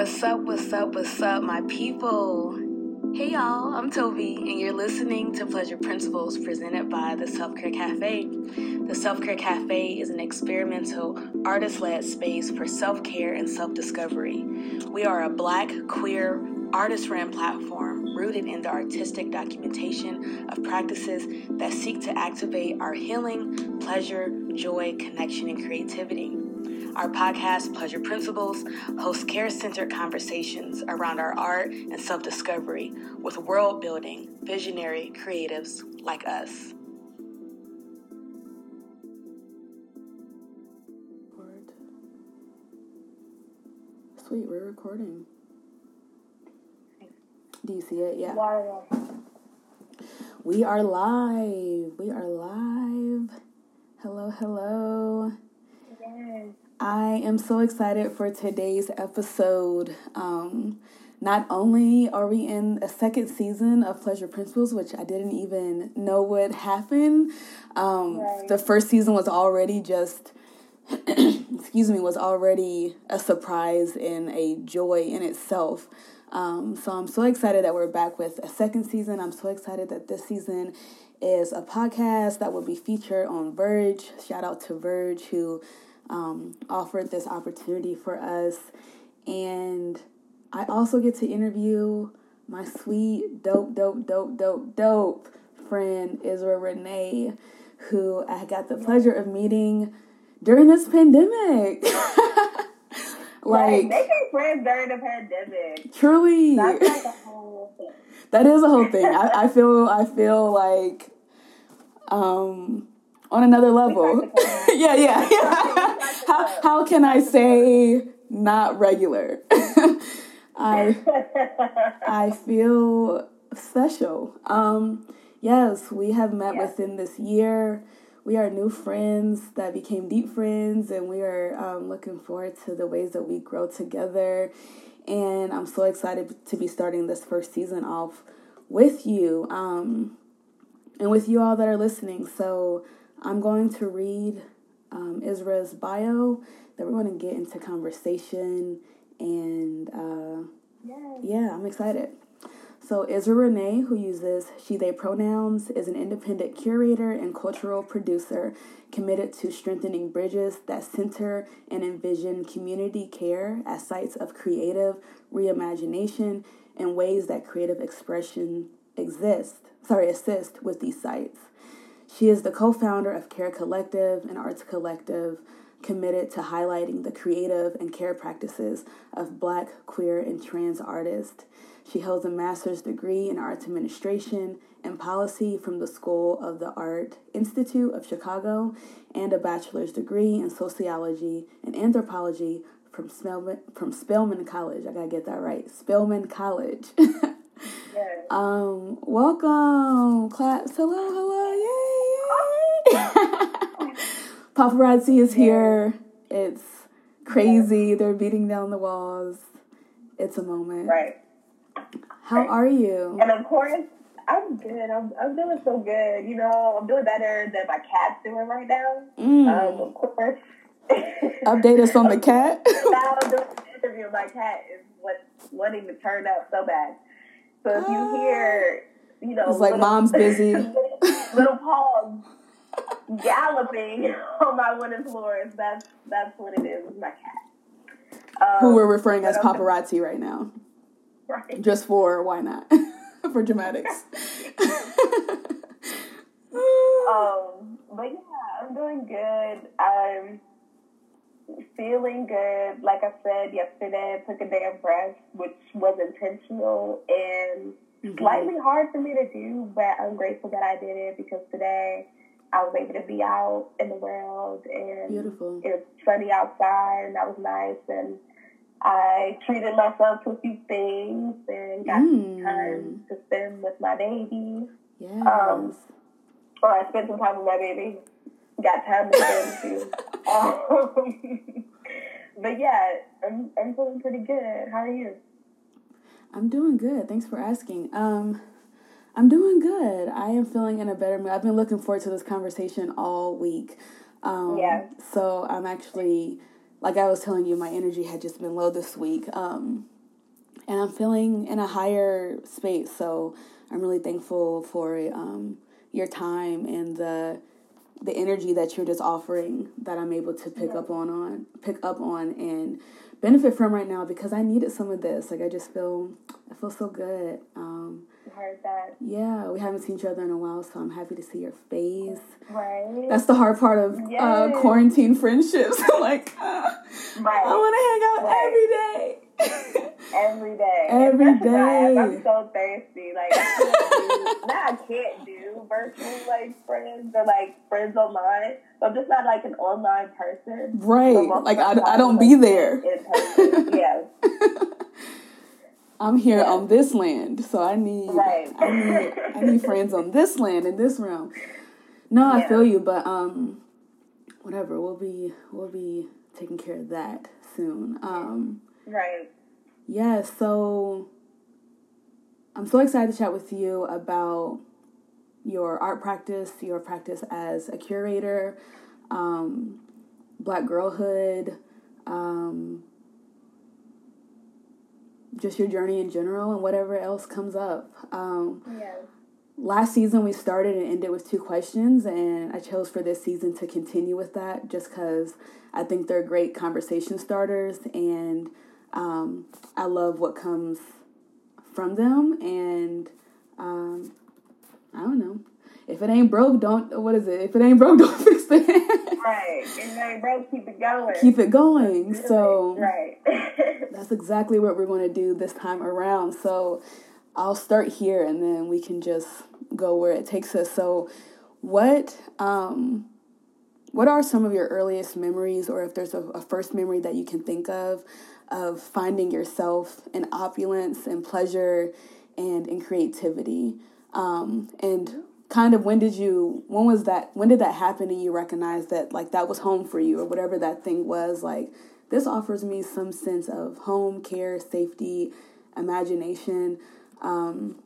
What's up, what's up, what's up, my people? Hey y'all, I'm Toby, and you're listening to Pleasure Principles presented by the Self Care Cafe. The Self Care Cafe is an experimental, artist led space for self care and self discovery. We are a black, queer, artist ran platform rooted in the artistic documentation of practices that seek to activate our healing, pleasure, joy, connection, and creativity. Our podcast, Pleasure Principles, hosts care centered conversations around our art and self discovery with world building, visionary creatives like us. Sweet, we're recording. Do you see it? Yeah. We are live. We are live. Hello, hello. Yes. I am so excited for today's episode. Um, not only are we in a second season of Pleasure Principles, which I didn't even know would happen. Um, Right. The first season was already just, excuse me, was already a surprise and a joy in itself. Um, so I'm so excited that we're back with a second season. I'm so excited that this season is a podcast that will be featured on Verge. Shout out to Verge who um, offered this opportunity for us. And I also get to interview my sweet, dope, dope, dope, dope, dope friend, Isra Renee, who I got the pleasure of meeting during this pandemic. Like, like, making friends during the pandemic. truly. That's like a whole thing. that is a whole thing. I, I feel I feel like um on another level. yeah, yeah, yeah. how how can I say not regular? I I feel special. Um yes, we have met Yeah. within this year. We are new friends that became deep friends, and we are um, looking forward to the ways that we grow together. And I'm so excited to be starting this first season off with you um, and with you all that are listening. So I'm going to read um, Isra's bio, then we're going to get into conversation. And uh, yes. yeah, I'm excited. So, Isra Renee, who uses she, they pronouns, is an independent curator and cultural producer committed to strengthening bridges that center and envision community care as sites of creative reimagination and ways that creative expression exist, sorry, assist with these sites. She is the co founder of Care Collective, an arts collective committed to highlighting the creative and care practices of Black, queer, and trans artists. She holds a master's degree in arts administration and policy from the School of the Art Institute of Chicago and a bachelor's degree in sociology and anthropology from Spelman, from Spelman College. I gotta get that right. Spelman College. Yes. Um, welcome. Claps. Hello, hello. Yay, yay. Paparazzi is here. It's crazy. They're beating down the walls. It's a moment. Right. How are you? And of course, I'm good. I'm, I'm doing so good. You know, I'm doing better than my cat's doing right now. Mm. Um, of course. Update us on the cat. now doing the interview, my cat is what wanting to turn up so bad. So if Ah. you hear, you know, It's like mom's busy. little paws galloping on my wooden floors, that's that's what it is. My cat. Um, Who we're referring as I'm- paparazzi right now. Right. Just for why not? for dramatics. Um, but yeah, I'm doing good. I'm feeling good. Like I said yesterday, I took a day of rest, which was intentional and slightly hard for me to do, but I'm grateful that I did it because today I was able to be out in the world and Beautiful. it was sunny outside and that was nice and I treated myself to a few things and got Mm. some time to spend with my baby. Yes. Um, or I spent some time with my baby. Got time to spend too. Um, but yeah, I'm I'm feeling pretty good. How are you? I'm doing good. Thanks for asking. Um, I'm doing good. I am feeling in a better mood. I've been looking forward to this conversation all week. Um, Yeah. So I'm actually like I was telling you, my energy had just been low this week. Um, and I'm feeling in a higher space. So I'm really thankful for um, your time and the the energy that you're just offering that I'm able to pick yeah. up on on pick up on and benefit from right now because I needed some of this. Like I just feel I feel so good. Um, heard that. Yeah, we haven't seen each other in a while, so I'm happy to see your face. Right. That's the hard part of uh, yes. uh, quarantine friendships. like, uh, right. I want to hang out right. every day. every day. Every day. I'm so thirsty. Like, I do, now I can't do virtual like friends or like friends online. So I'm just not like an online person. Right. Like I, I don't be there. yeah. I'm here on this land, so I need right. I need I need friends on this land in this realm. No, yeah. I feel you, but um, whatever. We'll be we'll be taking care of that soon. Um, right. Yeah. So I'm so excited to chat with you about your art practice, your practice as a curator, um, Black girlhood. Um, just your journey in general and whatever else comes up. Um, yeah. Last season we started and ended with two questions, and I chose for this season to continue with that just because I think they're great conversation starters, and um, I love what comes from them. And um, I don't know if it ain't broke, don't what is it? If it ain't broke, don't fix it. right. If it ain't broke, keep it going. Keep it going. So right. that's exactly what we're going to do this time around. So I'll start here, and then we can just go where it takes us. So, what um, what are some of your earliest memories, or if there's a, a first memory that you can think of, of finding yourself in opulence and pleasure and in creativity? Um, and kind of when did you when was that when did that happen and you recognize that like that was home for you or whatever that thing was? Like this offers me some sense of home care safety imagination. Um,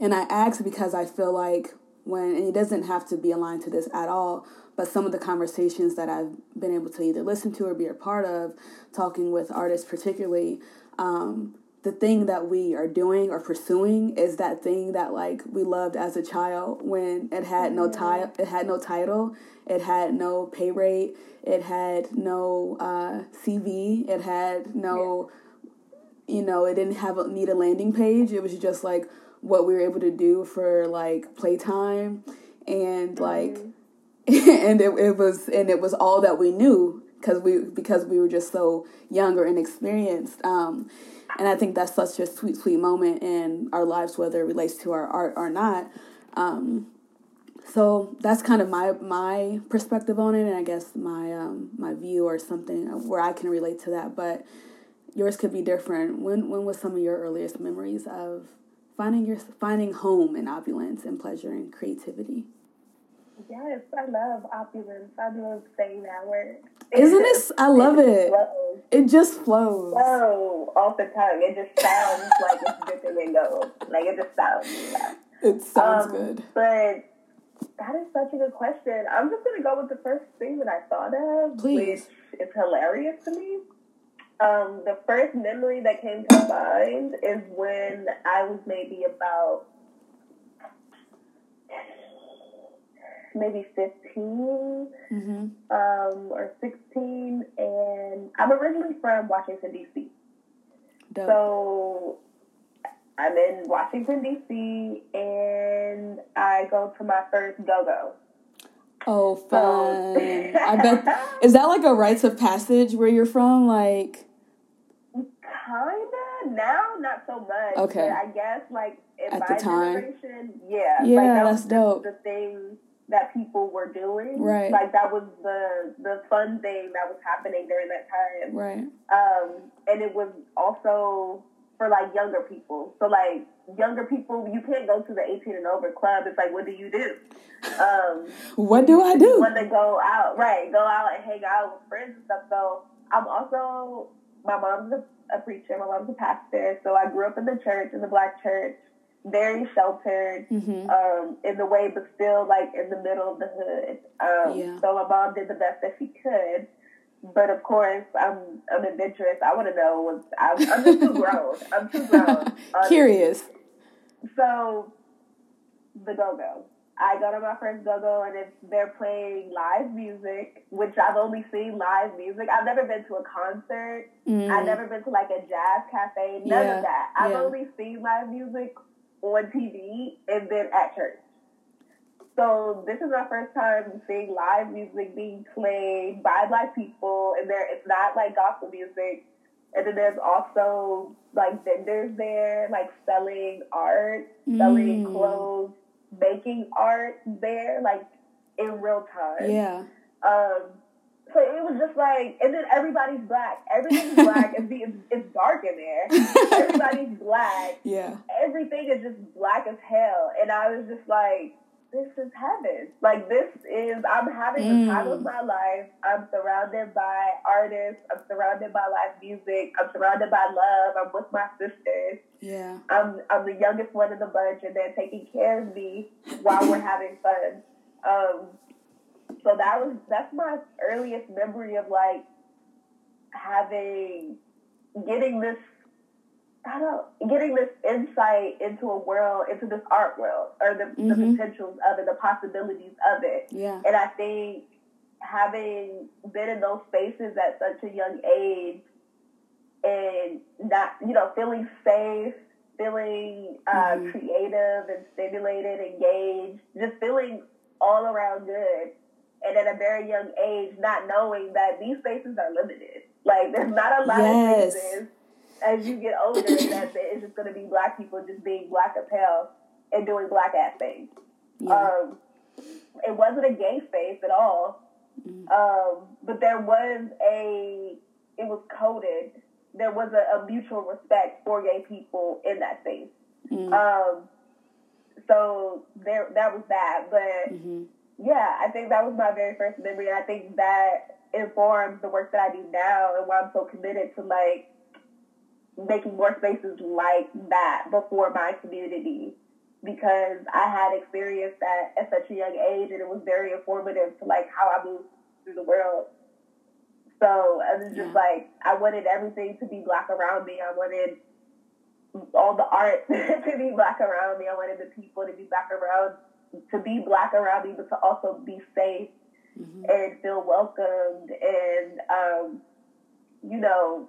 and i ask because i feel like when and it doesn't have to be aligned to this at all but some of the conversations that i've been able to either listen to or be a part of talking with artists particularly um, the thing that we are doing or pursuing is that thing that like we loved as a child when it had no title it had no title it had no pay rate it had no uh, cv it had no you know it didn't have a, need a landing page. It was just like what we were able to do for like playtime and like mm-hmm. and it, it was and it was all that we knew because we because we were just so young or inexperienced um, and I think that's such a sweet, sweet moment in our lives, whether it relates to our art or not. Um, so that's kind of my my perspective on it, and I guess my um, my view or something where I can relate to that. But yours could be different. When when was some of your earliest memories of finding your finding home in opulence and pleasure and creativity? Yes, I love opulence. I love saying that word. Isn't it? I love it. It, it just flows. Flow off the tongue. It just sounds like it's dripping and goes. Like it just sounds. Yeah. It sounds um, good. But that is such a good question. I'm just gonna go with the first thing that I thought of, Please. which is hilarious to me. Um, the first memory that came to mind is when I was maybe about maybe 15 mm-hmm. um, or 16, and I'm originally from Washington, D.C. Dope. So I'm in Washington, D.C., and I go to my first go go. Oh, fun! So, I bet is that like a rites of passage where you're from, like. Kinda now, not so much. Okay, I guess like in At my the time. generation, yeah, yeah, like, that that's dope. The thing that people were doing. Right. Like that was the the fun thing that was happening during that time. Right. Um, and it was also for like younger people. So like younger people, you can't go to the 18 and over club. It's like, what do you do? Um, what do I do? When they go out, right? Go out and hang out with friends and stuff. So I'm also my mom's a, a preacher. My mom's a pastor. So I grew up in the church, in the black church very sheltered mm-hmm. um, in the way, but still like in the middle of the hood. Um, yeah. So my mom did the best that she could. but of course, I'm I'm adventurous. I want to know what's. I'm, I'm just too grown. I'm too grown. Curious. So, the go go. I go to my first go go, and if they're playing live music, which I've only seen live music. I've never been to a concert. Mm. I've never been to like a jazz cafe. None Yeah, of that. I've yeah. only seen live music on TV and then at church. So this is my first time seeing live music being played by black people, and there it's not like gospel music. And then there's also like vendors there, like selling art, selling Mm. clothes, making art there, like in real time. Yeah. Um, so it was just like, and then everybody's black. Everything's black. It's, it's, it's dark in there. Everybody's black. Yeah. Everything is just black as hell. And I was just like, this is heaven. Like, this is, I'm having the time of Mm. my life. I'm surrounded by artists. I'm surrounded by live music. I'm surrounded by love. I'm with my sisters. Yeah. I'm I'm the youngest one in the bunch, and they're taking care of me while we're having fun. Um, so that was that's my earliest memory of like having getting this. I don't getting this insight into a world, into this art world, or the, the Mhm. potentials of it, the possibilities of it. Yeah. And I think having been in those spaces at such a young age and not, you know, feeling safe, feeling uh, Mhm. creative and stimulated, engaged, just feeling all around good. And at a very young age, not knowing that these spaces are limited. Like, there's not a lot Yes. of spaces as you get older that it's just going to be black people just being black hell and doing black ass things. Yeah. Um, it wasn't a gay space at all, Mm. um, but there was a. It was coded. There was a, a mutual respect for gay people in that space. Mm. Um, so there, that was that. But hmm yeah, I think that was my very first memory, and I think that informs the work that I do now and why I'm so committed to like making more spaces like that before my community because I had experienced that at such a young age and it was very informative to like how I moved through the world. So I was just Yeah. like I wanted everything to be black around me. I wanted all the art to be black around me. I wanted the people to be black around to be black around me but to also be safe hmm and feel welcomed and um, you know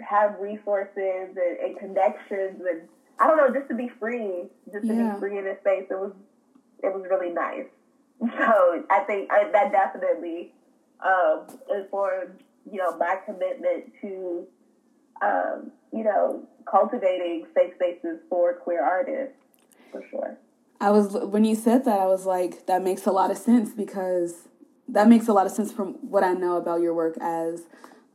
have resources and, and connections. And I don't know just to be free just to Yeah. be free in this space it was it was really nice. So I think I, that definitely um, informed you know my commitment to um, you know cultivating safe spaces for queer artists for sure I was when you said that, I was like, that makes a lot of sense because that makes a lot of sense from what I know about your work as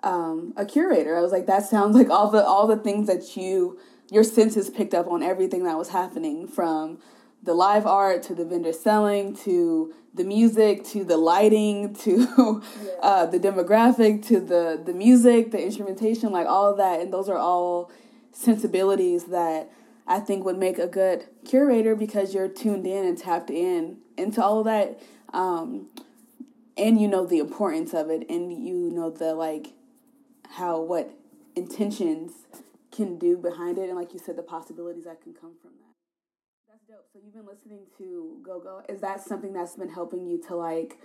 um, a curator. I was like, that sounds like all the all the things that you your senses picked up on everything that was happening from the live art to the vendor selling to the music to the lighting to uh, the demographic to the the music the instrumentation like all of that and those are all sensibilities that I think would make a good curator because you're tuned in and tapped in into all of that. Um, and you know the importance of it and you know the like how what intentions can do behind it and like you said the possibilities that can come from that. That's dope. So you've been listening to Go Go. Is that something that's been helping you to like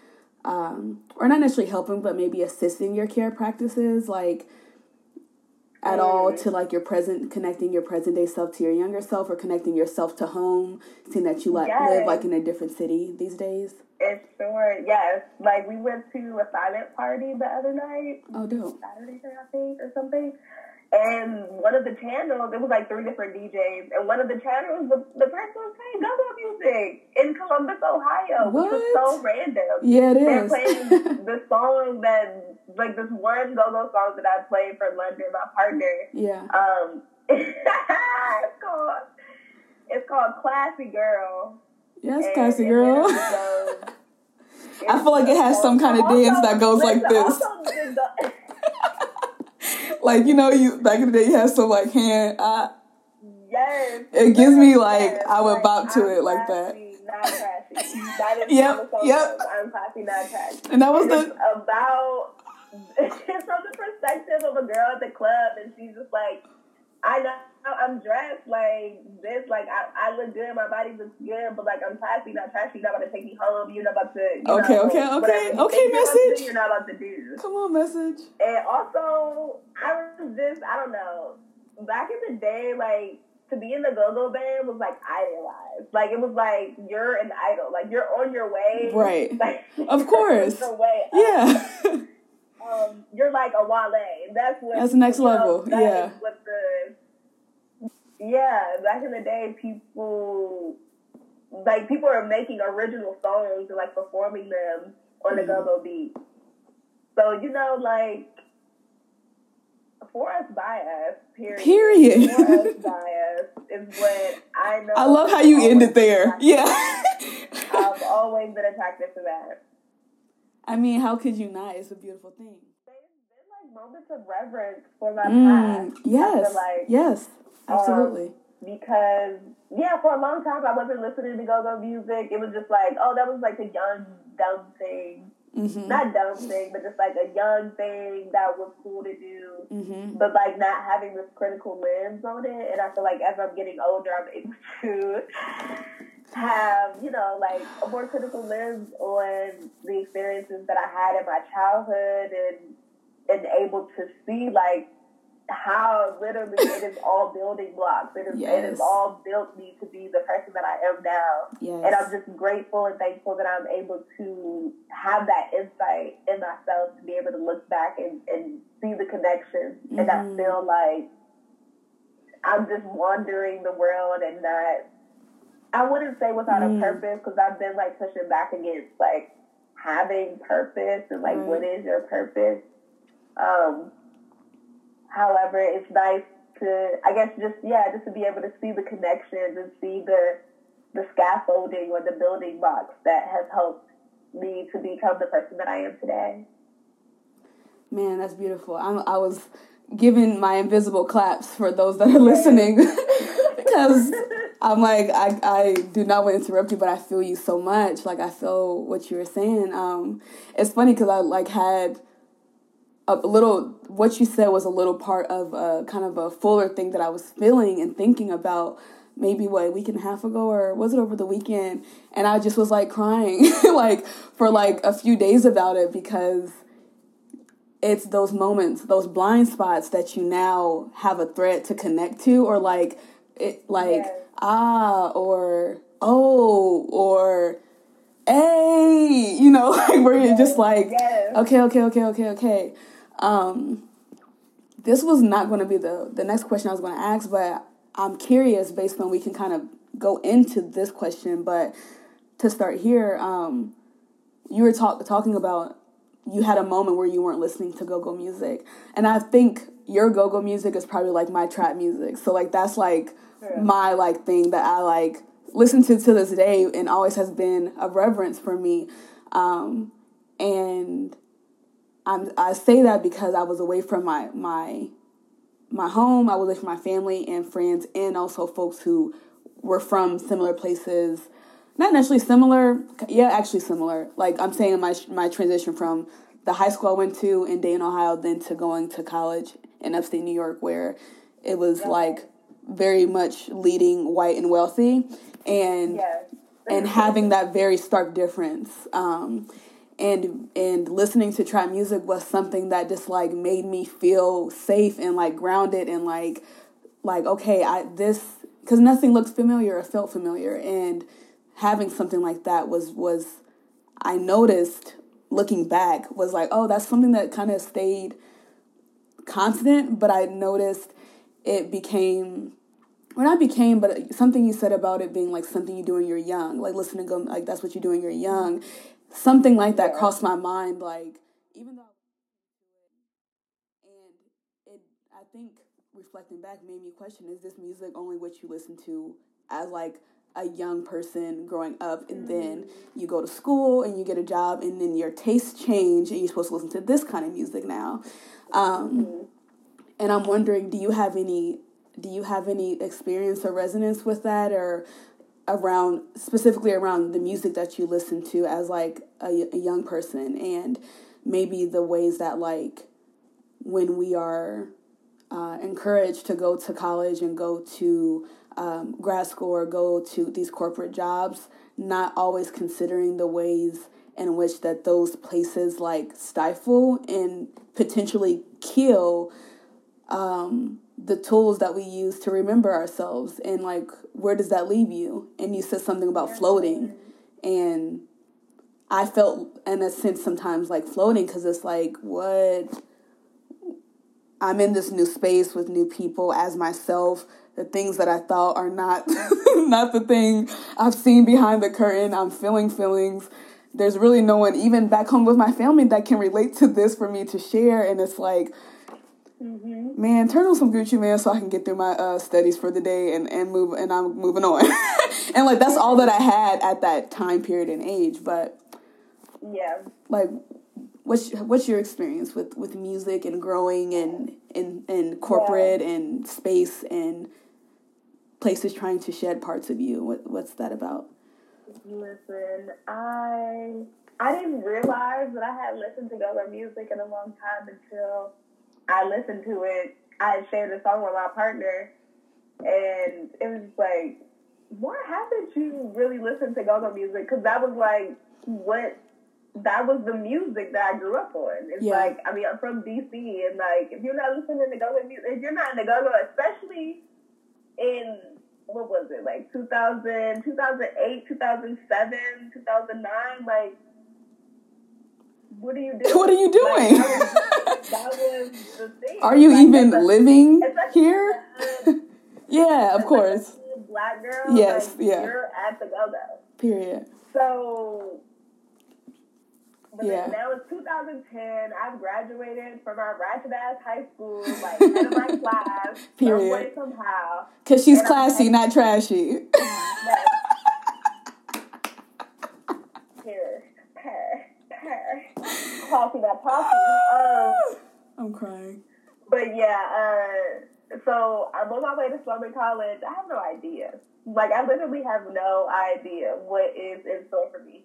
um or not necessarily helping but maybe assisting your care practices like at all to like your present connecting your present day self to your younger self or connecting yourself to home seeing that you like live like in a different city these days? It's sure yes. Like we went to a silent party the other night. Oh dope. Saturday night, I think, or something. And one of the channels, it was like three different DJs, and one of the channels, the, the person was playing go-go music in Columbus, Ohio, which was so random. yeah it They're is playing the song that, like this one go-go song that I played for London, my partner. yeah Um, it's called, it's called Classy Girl. yes And- classy and girl then it goes- I feel like it has some kind of Also- dance that goes like this. also like you know you back in the day you had some like hand uh, Yes. It gives me, Yes, like, I would like, bop to I'm it like that. Not classy. That is Yep, yep. I'm classy, not classy. and that was the it's about from the perspective of a girl at the club, and she's just like, I know I'm dressed like this, like I, I look good, my body looks good, but like I'm classy, not trashy. You're not about to take me home. You're not about to. You okay, know, okay, okay, okay. Message. You're not about to do. Come on, message. And also, I was just, I don't know. Back in the day, like to be in the go-go band was like idolized. Like it was like you're an idol. Like you're on your way. Right. Like, of course. Your way yeah. um, you're like a Wale. That's what. That's next level. Know, yeah. what the. Yeah, back in the day, people like people are making original songs and like performing them on the mm-hmm. go-go beat. So you know, like for us by us, period. Period. For us by us is what I know. I love how you ended there. Yeah. I've always been attracted to that. I mean, how could you not? It's a beautiful thing. There's been like moments of reverence for my mm, past. Yes. Like, yes. Absolutely. Um, because yeah, for a long time I wasn't listening to go-go music. It was just like, oh, that was like a young dumb thing. Mm-hmm. Not dumb thing, but just like a young thing that was cool to do. Mm-hmm. But like not having this critical lens on it. And I feel like as I'm getting older, I'm able to have, you know, like a more critical lens on the experiences that I had in my childhood and and able to see like how literally it is all building blocks. It is yes. it has all built me to be the person that I am now. Yes. And I'm just grateful and thankful that I'm able to have that insight in myself to be able to look back and, and see the connections mm-hmm. and I feel like I'm just wandering the world and not I wouldn't say without mm. a purpose because I've been like pushing back against like having purpose and like mm. what is your purpose. Um, However, it's nice to, I guess, just yeah, just to be able to see the connections and see the the scaffolding or the building blocks that has helped me to become the person that I am today. Man, that's beautiful. I'm, I was giving my invisible claps for those that are listening because I'm like I, I do not want to interrupt you, but I feel you so much. Like I feel what you were saying. Um, it's funny because I like had a little what you said was a little part of a kind of a fuller thing that I was feeling and thinking about maybe what a week and a half ago or was it over the weekend? And I just was like crying like for like a few days about it because it's those moments those blind spots that you now have a thread to connect to or like it like ah or oh or hey you know like where you're just like okay okay okay okay okay um, this was not going to be the the next question I was going to ask, but I'm curious based on we can kind of go into this question. But to start here, um, you were talk, talking about you had a moment where you weren't listening to go go music, and I think your go go music is probably like my trap music. So like that's like yeah. my like thing that I like listen to to this day, and always has been a reverence for me. Um, and I'm, I say that because I was away from my my my home. I was away from my family and friends, and also folks who were from similar places. Not necessarily similar, yeah, actually similar. Like I'm saying, my my transition from the high school I went to in Dayton, Ohio, then to going to college in upstate New York, where it was yeah. like very much leading white and wealthy, and yeah. and having that very stark difference. Um, and and listening to trap music was something that just like made me feel safe and like grounded and like like okay i this because nothing looks familiar or felt familiar. And having something like that was was i noticed looking back was like oh that's something that kind of stayed constant but i noticed it became or not became, but something you said about it being like something you do when you're young, like listening to like that's what you do when you're young, something like that crossed my mind. Like even though, and it, I think reflecting back made me question: Is this music only what you listen to as like a young person growing up, and then mm-hmm. you go to school and you get a job, and then your tastes change, and you're supposed to listen to this kind of music now. Um, mm-hmm. And I'm wondering, do you have any? Do you have any experience or resonance with that, or around specifically around the music that you listen to as like a, a young person and maybe the ways that like when we are uh, encouraged to go to college and go to um, grad school or go to these corporate jobs, not always considering the ways in which that those places like stifle and potentially kill um, the tools that we use to remember ourselves and like where does that leave you? And you said something about floating. And i felt in a sense sometimes like floating because it's like what? I'm in this new space with new people as myself. The things that i thought are not not the thing i've seen behind the curtain. I'm feeling feelings. There's really no one even back home with my family that can relate to this for me to share. And it's like Mm-hmm. Man, turn on some Gucci Mane so I can get through my uh, studies for the day and, and move and I'm moving on. and like that's all that I had at that time period and age. But yeah, like what's what's your experience with, with music and growing and in in corporate yeah. and space and places trying to shed parts of you? What what's that about? Listen, I I didn't realize that I had listened to other music in a long time until I listened to it. I shared a song with my partner, and it was like, why haven't you really listened to go-go music? Because that was like what that was the music that I grew up on. It's yeah. like I mean I'm from DC, and like if you're not listening to go-go music, if you're not in the go-go, especially in what was it like 2000, 2008, 2007, 2009, like what are you doing? What are you doing? Like, that, was, that, was, the thing. Are you like, even living here? yeah, of course. Black girl. Yes, like, yeah. You're at the go go. Period. So. yeah. That was 2010. I've graduated from our ratchet ass high school, like head of my class, Period. some somehow. Because she's and classy, not trashy. coffee that coffee. Um, I'm crying. But yeah, uh, so I'm on my way to Spelman College. I have no idea. Like I literally have no idea what is in store for me.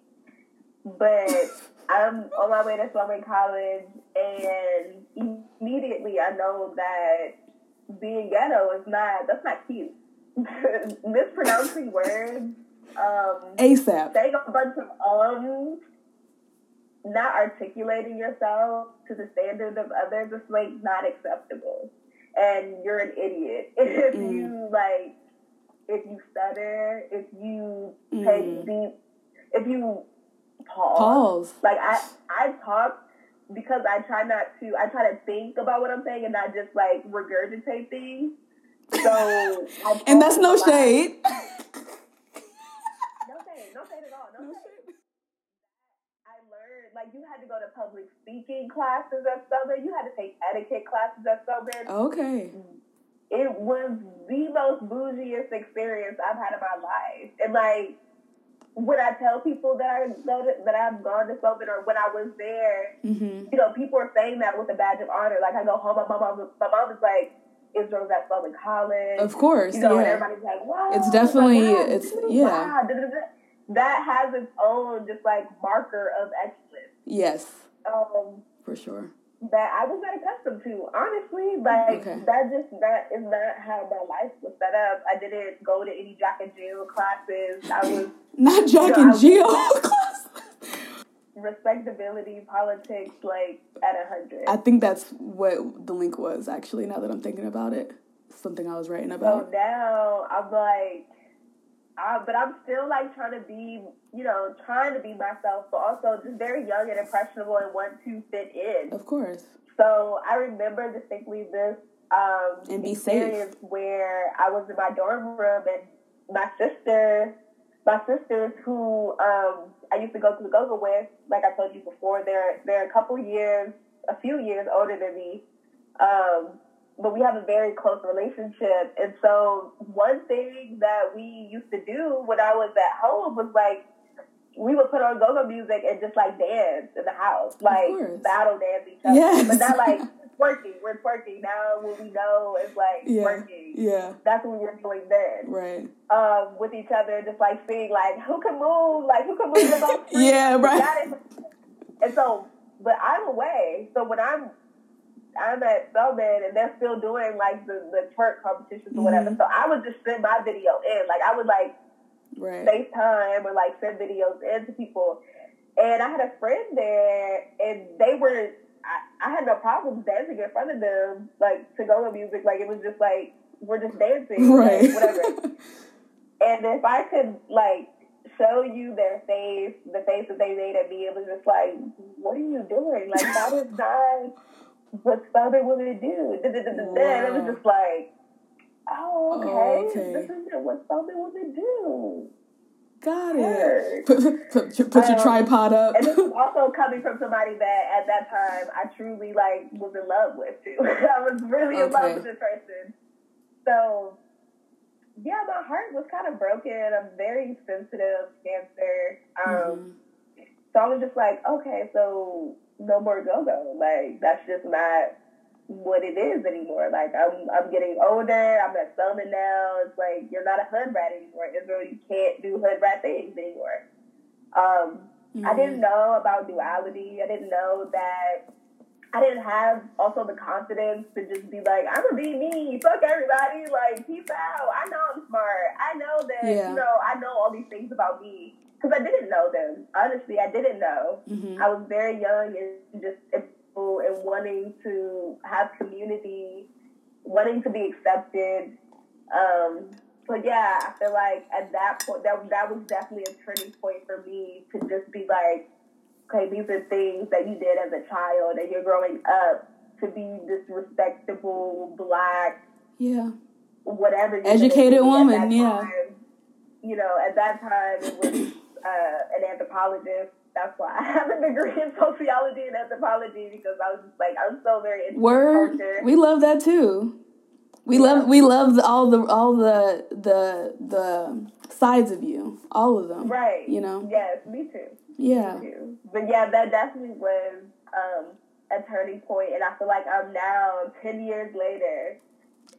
But I'm on my way to Spelman College, and immediately I know that being ghetto is not that's not cute. Mispronouncing words, um, ASAP, saying a bunch of ums, not articulating yourself to the standard of others is like not acceptable. And you're an idiot if mm. you like if you stutter, if you mm. take deep if you pause. Pause. Like I I talk because I try not to I try to think about what I'm saying and not just like regurgitate things. So And that's no shade. no shade, no shade at all. No, no shade like you had to go to public speaking classes at Spelman. You had to take etiquette classes at Spelman. Okay. It was the most bougiest experience I've had in my life, and like when I tell people that I go to, that I've gone to Spelman or when I was there, mm-hmm. you know, people are saying that with a badge of honor. Like I go home, my mom, my mom is like. Israel's at Spelman College. Of course, you know, yeah. everybody's like, "Wow!" It's definitely, like, wow, it's yeah. Wow, that has its own just like marker of excellence. Yes. Um, for sure. That I was not accustomed to, honestly. Like okay. that just that is not how my life was set up. I didn't go to any Jack and Jill classes. I was not Jack you know, and Jill classes. Respectability, politics, like at a hundred. I think that's what the link was actually. Now that I'm thinking about it, something I was writing about. So now I'm like, But I'm still like trying to be, you know, trying to be myself, but also just very young and impressionable and want to fit in. Of course. So I remember distinctly this um, and be experience safe. where I was in my dorm room and my sister, my sisters who um, I used to go to the go-go with, like I told you before, they're they're a couple years, a few years older than me. Um, but we have a very close relationship. And so one thing that we used to do when I was at home was like we would put on go-go music and just like dance in the house, like battle dance each other. Yes. But not like twerking. We're twerking now. What we know is like yeah. twerking. Yeah, that's what we were doing then. Right. Um, with each other, just like seeing like who can move, like who can move the most. yeah, right. And so but I'm away. So when I'm I'm at Spelman and they're still doing like the, the twerk competitions or whatever. Mhm. So I would just send my video in. Like I would like Right. FaceTime or like send videos in to people. And I had a friend there and they were I, I had no problems dancing in front of them, like to go with music. Like it was just like we're just dancing, Right. like, whatever. And if I could like show you their face, the face that they made at me, it was just like, what are you doing? Like that is not what Spelman women do. Da. And it was just like, oh, okay, Oh, okay. this isn't what Spelman women do. Got it. Put, put, put, put your Um, tripod up. And this was also coming from somebody that at that time I truly like was in love with too. I was really in Okay. love with this person. So yeah, my heart was kind of broken. I'm very sensitive cancer. Um, Mhm. So I was just like, okay, so no more go go. Like that's just not what it is anymore. Like I'm I'm getting older. I'm at Spelman now. It's like you're not a hood rat anymore. Israel, you can't do hood rat things anymore. Um, I Mhm. didn't know about duality. I didn't know that. I didn't have also the confidence to just be like, I'm gonna be me. Fuck everybody. Like peace out. I know I'm smart. I know that Yeah. you know. I know all these things about me because I didn't know them. Honestly, I didn't know. Mhm. I was very young and just and wanting to have community, wanting to be accepted. Um, so yeah, I feel like at that point, that that was definitely a turning point for me to just be like, okay, these are things that you did as a child, and you're growing up to be this respectable black Yeah. whatever Educated gonna be at woman, yeah. time. You know, at that time it was uh, an anthropologist. That's why I have a degree in sociology and anthropology because I was just like I'm so very into Word. culture. We love that too. We love we love all the all the the the sides of you, all of them. right. You know. Yes, me too. Yeah. Me too. But yeah, that definitely was um, a turning point, and I feel like I'm now ten years later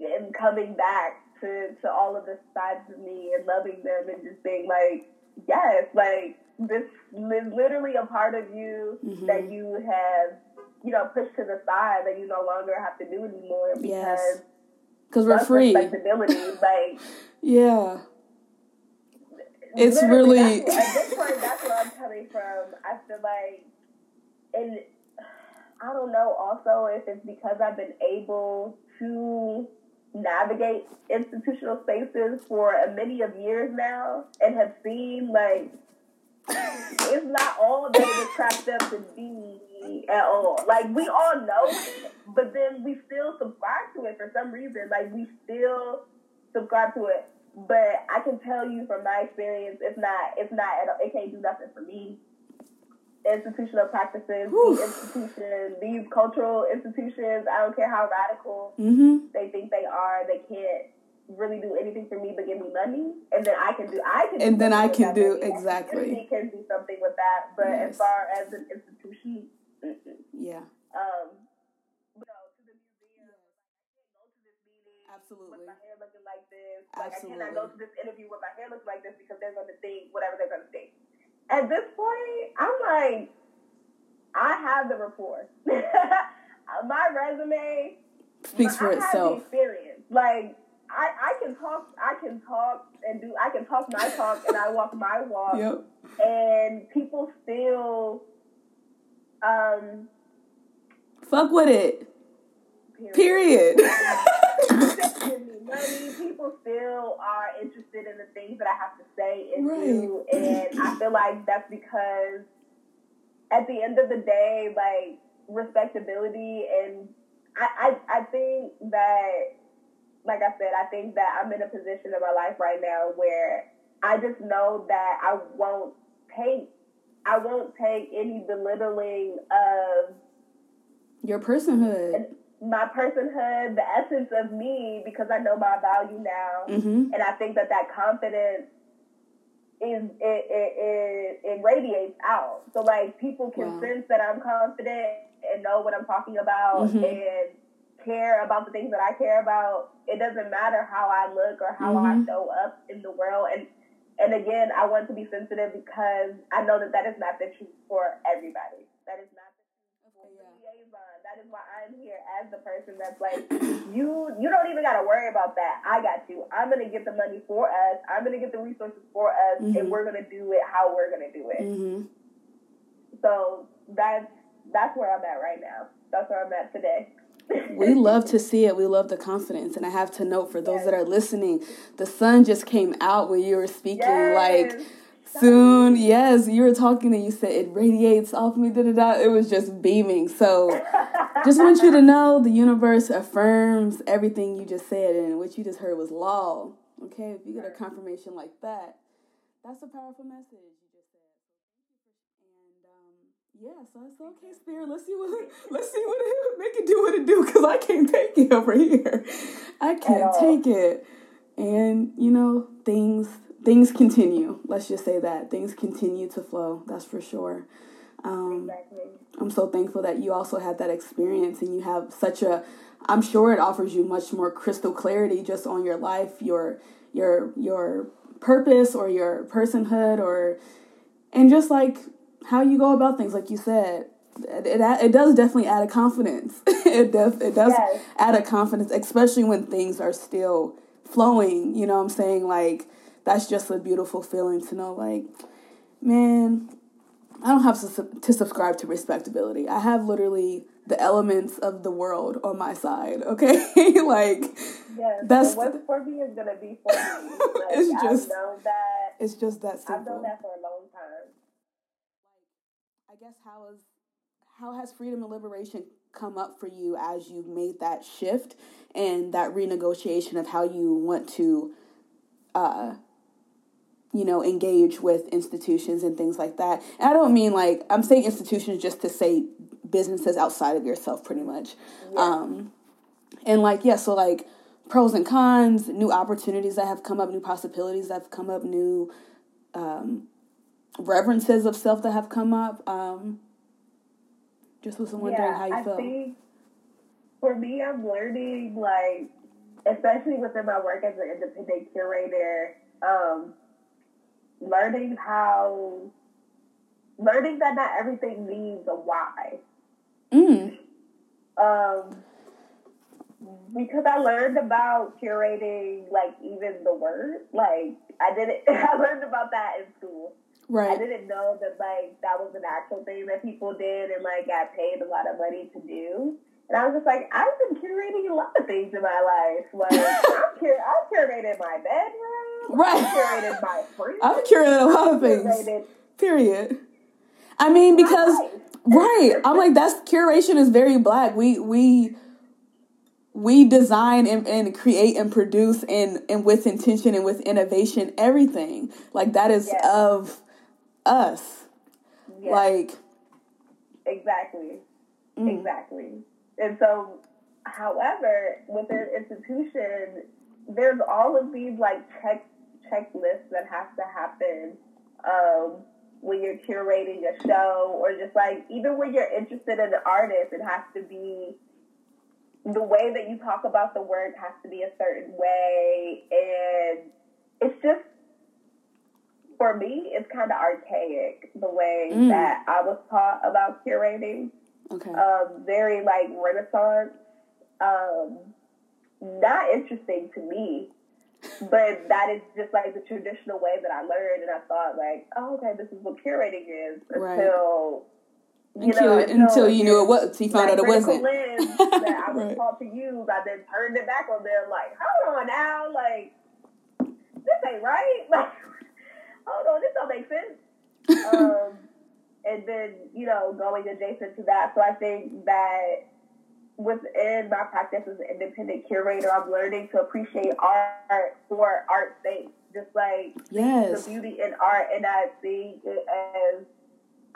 and coming back to to all of the sides of me and loving them and just being like, yes, like this is literally a part of you Mhm. that you have, you know, pushed to the side that you no longer have to do anymore because Yes. Because we're free. respectability. like Yeah. It's really- at this point. That's where I'm coming from. I feel like, and I don't know. Also, if it's because I've been able to navigate institutional spaces for many of years now, and have seen like it's not all that it is cracked up to be at all. Like we all know it, but then we still subscribe to it for some reason. Like we still subscribe to it. But I can tell you from my experience, it's not. It's not. It can't do nothing for me. Institutional practices, Whew. these institutions, these cultural institutions. I don't care how radical Mhm. they think they are. They can't really do anything for me but give me money, and then I can do. I can. do And then I can do- money. Exactly. community can do something with that. But Yes. as far as an institution. Yeah. um, no, to the museum. I can't go to this meeting Absolutely. with my hair looking like this. Like I cannot Absolutely. go to this interview with my hair looking like this because they're going to think whatever they're going to think. At this point, I'm like, I have the rapport. my resume Speaks for I itself. experience. Like I, I can talk, I can talk and do, I can talk my talk and I walk my walk, Yep. and people still, um, Fuck with it. period. Period. me money. People still are interested in the things that I have to say and do, and I feel like that's because at the end of the day, like respectability and I, I, I think that, like I said, I think that I'm in a position in my life right now where I just know that I won't take, I won't take any belittling of Your personhood. My personhood, the essence of me, because I know my value now, Mm-hmm. and I think that that confidence is it it, it, it radiates out. So like people can Wow. sense that I'm confident and know what I'm talking about Mhm. and care about the things that I care about. It doesn't matter how I look or how I Mhm. show up in the world. And and again, I want to be sensitive because I know that that is not the truth for everybody. That is not. As the person that's like, you you don't even got to worry about that. I got you. I'm gonna get the money for us. I'm gonna get the resources for us, mm-hmm. and we're gonna do it how we're gonna do it. Mm-hmm. So that's that's where I'm at right now. That's where I'm at today. we love to see it. We love the confidence. And I have to note for those yes. that are listening, the sun just came out when you were speaking. Yes. Like soon, yes, you were talking and you said it radiates off me. Da da da. It was just beaming. So, just want you to know the universe affirms everything you just said, and what you just heard was law. Okay, if you get a confirmation like that, that's a powerful message. Um, yeah, so I said, okay, Spirit, let's see what let's see what it make it do what it do, because I can't take it over here. I can't take it. And you know, things things continue. Let's just say that things continue to flow. That's for sure. Um, exactly. I'm so thankful that you also had that experience, and you have such a. I'm sure it offers you much more crystal clarity just on your life, your your your purpose, or your personhood, or and just like how you go about things, like you said, it, it, it does definitely add a confidence. it def, it does yes. add a confidence, especially when things are still flowing. You know what I'm saying? Like that's just a beautiful feeling to know. Like, man, I don't have to, to subscribe to respectability. I have literally the elements of the world on my side. Okay, like yes, that's what's for me is gonna be for me. Like, it's just that. It's just that simple. I've known that for a long time. I guess how is how has freedom and liberation come up for you as you've made that shift and that renegotiation of how you want to uh you know engage with institutions and things like that and i don't mean like i'm saying institutions just to say businesses outside of yourself pretty much yeah. um and like yeah so like pros and cons new opportunities that have come up new possibilities that have come up new um reverences of self that have come up. Um, just was wondering yeah, how you I feel. Think for me, I'm learning like, especially within my work as an independent curator, um, learning how, learning that not everything needs a why. Mm. Um, because I learned about curating, like even the word, like I didn't. I learned about that in school. Right. I didn't know that like that was an actual thing that people did and like got paid a lot of money to do. And I was just like, I've been curating a lot of things in my life. Like I've, cur- I've curated my bedroom. Right. I've curated my. I've curated a lot of things. Period. I mean, because right, I'm like that's curation is very black. We we we design and, and create and produce and and with intention and with innovation everything like that is yes. of us. Yes. Like exactly, mm. exactly. And so, however, with an institution, there's all of these like check checklists that have to happen um, when you're curating a show, or just like even when you're interested in an artist, it has to be the way that you talk about the work has to be a certain way, and it's just for me, it's kind of archaic the way mm. that I was taught about curating. Okay. Um, very like Renaissance. Um, not interesting to me, but that is just like the traditional way that I learned, and I thought like, oh, okay, this is what curating is right. until. You until, know, until, until you knew it was, you found out it wasn't. Lens that I was right. taught to use, I then turned it back on them. Like, hold on now, like this ain't right. Like, hold on, this don't make sense. um, and then, you know, going adjacent to that. So I think that within my practice as an independent curator, I'm learning to appreciate art for art's sake. Just like yes. the beauty in art and not seeing it as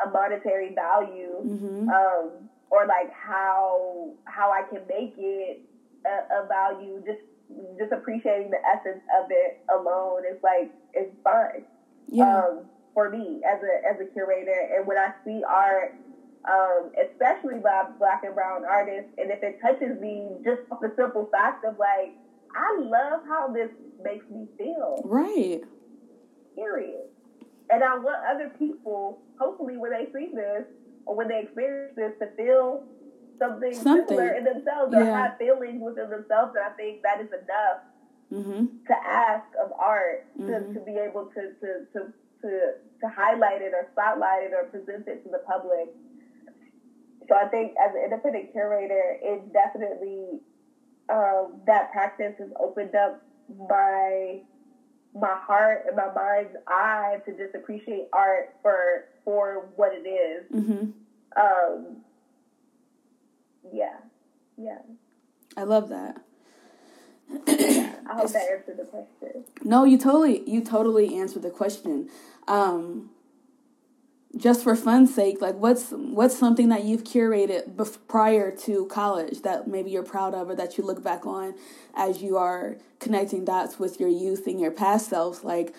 a monetary value. Mm-hmm. Um, or like how how I can make it a, a value just just appreciating the essence of it alone is like is fun. yeah. um, for me as a as a curator. And when I see art, um, especially by black and brown artists, and if it touches me, just the simple fact of like, I love how this makes me feel. Right. Period. And I want other people, hopefully, when they see this or when they experience this, to feel something, something. similar in themselves or yeah. have feelings within themselves. And I think that is enough mm-hmm. to ask of art mm-hmm. to, to be able to, to, to, to, to highlight it or spotlight it or present it to the public. So I think as an independent curator, it definitely um, that practice has opened up my my heart and my mind's eye to just appreciate art for for what it is. Mm-hmm. Um, yeah, yeah. I love that. I hope that answered the question. No, you totally you totally answered the question. Um, just for fun's sake, like what's what's something that you've curated bef- prior to college that maybe you're proud of or that you look back on as you are connecting dots with your youth and your past selves, like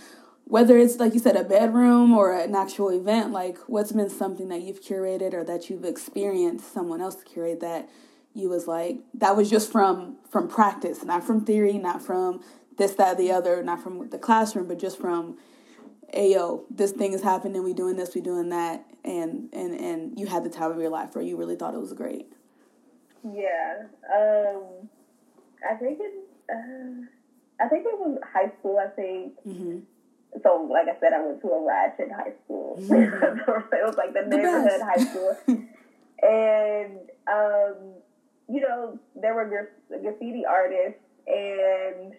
whether it's like you said a bedroom or an actual event, like what's been something that you've curated or that you've experienced someone else curate that you was like that was just from from practice, not from theory, not from this, that, the other, not from the classroom, but just from ayo, this thing is happening, we doing this, we doing that, and and and you had the time of your life where you really thought it was great. Yeah, um, I think it. Uh, I think it was high school. I think. Mm-hmm. So, like I said, I went to a ratchet high school. Mm-hmm. it was like the, the neighborhood high school, and um, you know there were gra- graffiti artists, and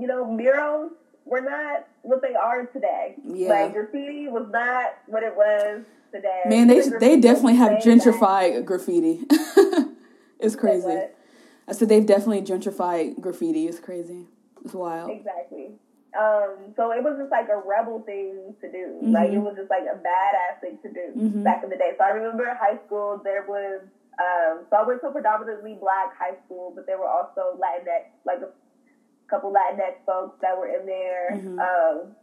you know murals were not what they are today. Yeah. Like graffiti was not what it was today. Man, they they definitely have gentrified that. graffiti. it's crazy. I said they've definitely gentrified graffiti. It's crazy. It's wild. Exactly. Um, so it was just like a rebel thing to do. Mm-hmm. Like it was just like a badass thing to do mm-hmm. back in the day. So I remember in high school there was um, so I went to a predominantly black high school, but there were also Latinx, like a couple Latinx folks that were in there. Mm-hmm. Um,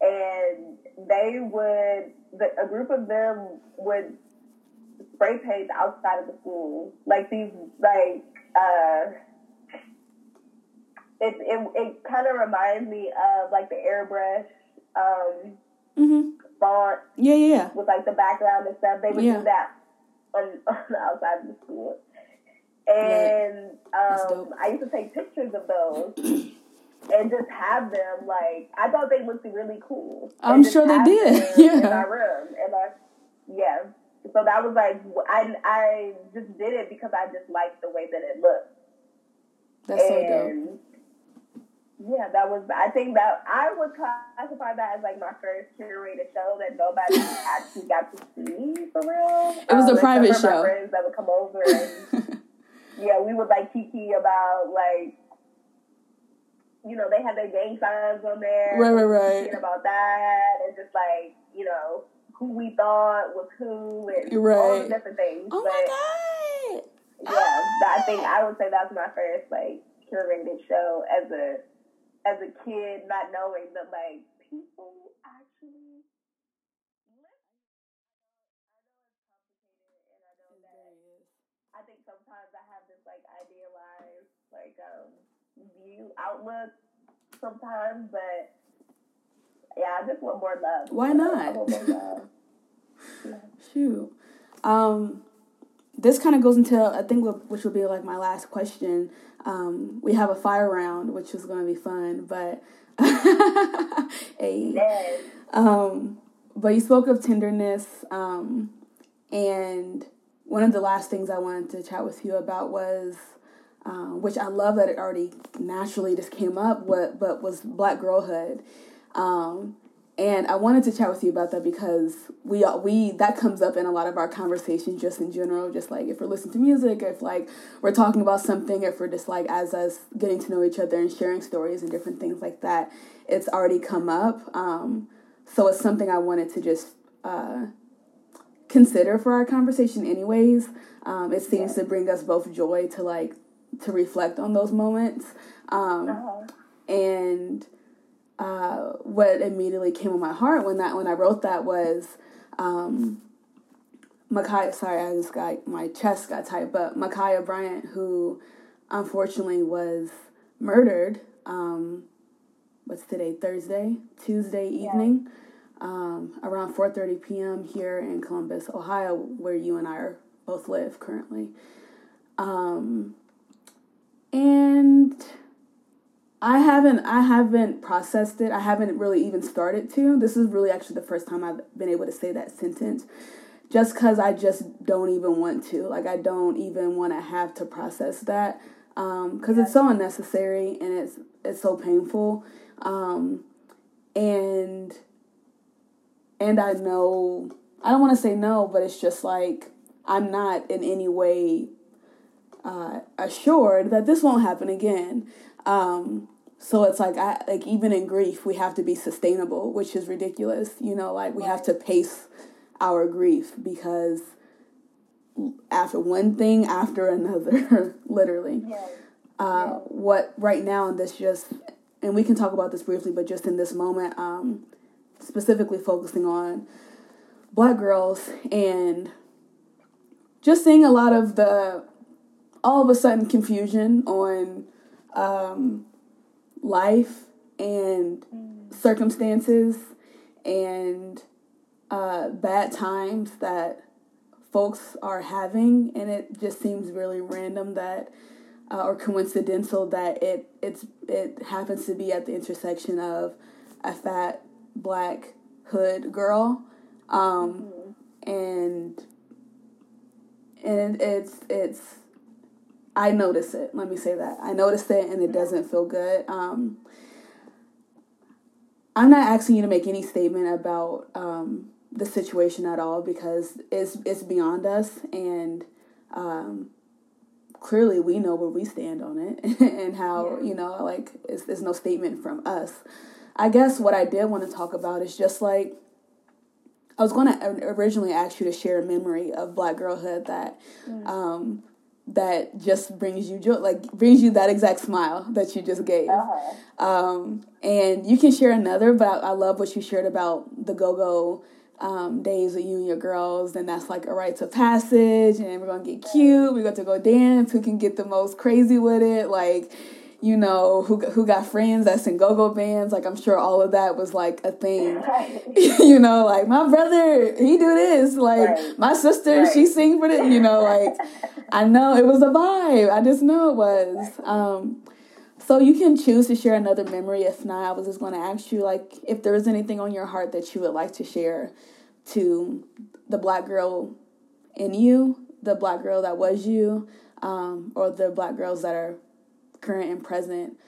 and they would, the, a group of them would spray paint outside of the school. Like these, like, uh, it, it, it kind of reminds me of like the airbrush um, mm-hmm. font. Yeah, yeah. With like the background and stuff. They would yeah. do that on, on the outside of the school. And um, I used to take pictures of those and just have them like I thought they looked really cool. I'm sure they did. Yeah. In my room, and I, yeah. So that was like I I just did it because I just liked the way that it looked. That's and, so dope. Yeah, that was. I think that I would classify that as like my first curated show that nobody actually got to see for real. It was um, a private show. friends that would come over and yeah, we would like kiki about like you know, they had their gang signs on there. Right, right, right. About that and just like, you know, who we thought was who and right. all the different things. Oh but, my god. Yeah, ah. I think I would say that's my first like curated show as a as a kid, not knowing that like people actually I think sometimes I have this like idealized like um view outlook sometimes, but yeah, I just want more love. Why not? Love. yeah. Shoot. Um, this kind of goes into I think which will be like my last question. Um, we have a fire round, which is going to be fun, but a yes. um, but you spoke of tenderness, um, and one of the last things I wanted to chat with you about was, um, which I love that it already naturally just came up, what but was black girlhood. Um, and I wanted to chat with you about that because we we that comes up in a lot of our conversations just in general, just like if we're listening to music, if like we're talking about something, if we're just like as us getting to know each other and sharing stories and different things like that, it's already come up. Um, so it's something I wanted to just uh, consider for our conversation anyways um, it seems yeah. to bring us both joy to like to reflect on those moments um, uh-huh. and uh, what immediately came on my heart when that when i wrote that was um, sorry, I just got my chest got tight, but Ma'Khia Bryant, who unfortunately was murdered, um, what's today, Thursday, Tuesday evening. Yeah um, around 4:30 p.m. here in Columbus, Ohio, where you and I are both live currently. Um, and I haven't I haven't processed it. I haven't really even started to. This is really actually the first time I've been able to say that sentence. Just cuz I just don't even want to. Like I don't even want to have to process that um cuz it's so unnecessary and it's it's so painful. Um and and I know I don't want to say no, but it's just like I'm not in any way uh, assured that this won't happen again. Um, so it's like I like even in grief we have to be sustainable, which is ridiculous. You know, like we have to pace our grief because after one thing after another, literally. Yeah. Uh, Yeah. What right now in this just and we can talk about this briefly, but just in this moment, um, specifically focusing on black girls and just seeing a lot of the all of a sudden confusion on um, life and circumstances and uh, bad times that folks are having. And it just seems really random that uh, or coincidental that it it's it happens to be at the intersection of a fat black hood girl um, and and it's it's I notice it. Let me say that I notice it, and it doesn't feel good. Um, I'm not asking you to make any statement about um, the situation at all because it's it's beyond us, and um, clearly we know where we stand on it, and how you know like it's, there's no statement from us. I guess what I did want to talk about is just like I was going to originally ask you to share a memory of Black girlhood that um, that just brings you joy, like brings you that exact smile that you just gave. Uh-huh. Um, and you can share another, but I, I love what you shared about the go go um, days with you and your girls, and that's like a rites of passage, and we're gonna get cute. We're going to go dance. Who can get the most crazy with it? Like, you know, who who got friends that's in go go bands? Like, I'm sure all of that was like a thing. Right. you know, like my brother, he do this. Like Right. my sister, Right. she sing for this. You know, like I know it was a vibe. I just know it was. Um, so you can choose to share another memory. If not, I was just going to ask you, like, if there is anything on your heart that you would like to share to the black girl in you, the black girl that was you, um, or the black girls that are current and present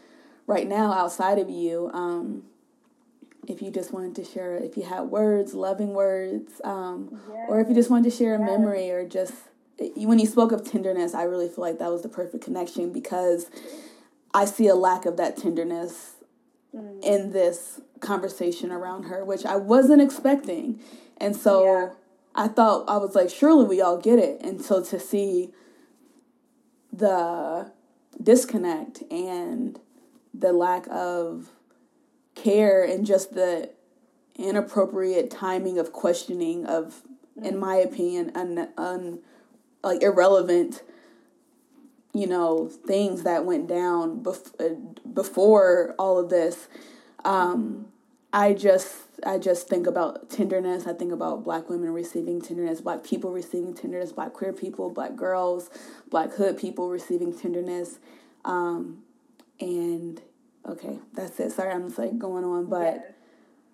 right now outside of you. Um, if you just wanted to share, if you had words, loving words, um, or if you just wanted to share a Yes. memory, or just when you spoke of tenderness, I really feel like that was the perfect connection because I see a lack of that tenderness in this conversation around her, which I wasn't expecting. And so Yeah. I thought, I was like, surely we all get it. And so to see the disconnect and the lack of care and just the inappropriate timing of questioning of in my opinion un, un like irrelevant you know things that went down bef- uh, before all of this. Um i just i just think about tenderness i think about black women receiving tenderness black people receiving tenderness black queer people black girls black hood people receiving tenderness um and okay that's it sorry i'm just like going on but Yes.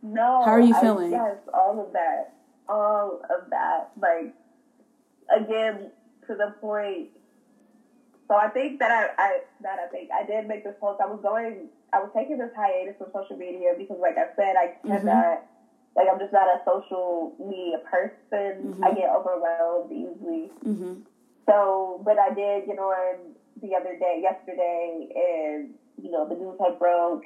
No. How are you I- feeling? yes, all of that. All of that. Like, again, to the point. So I think that I, I that I think I did make this post. I was going, I was taking this hiatus from social media because, like I said, I cannot, like I'm just not a social media person. Mhm. I get overwhelmed easily. hmm So, but I did get on the other day, yesterday, and you know the news had broke,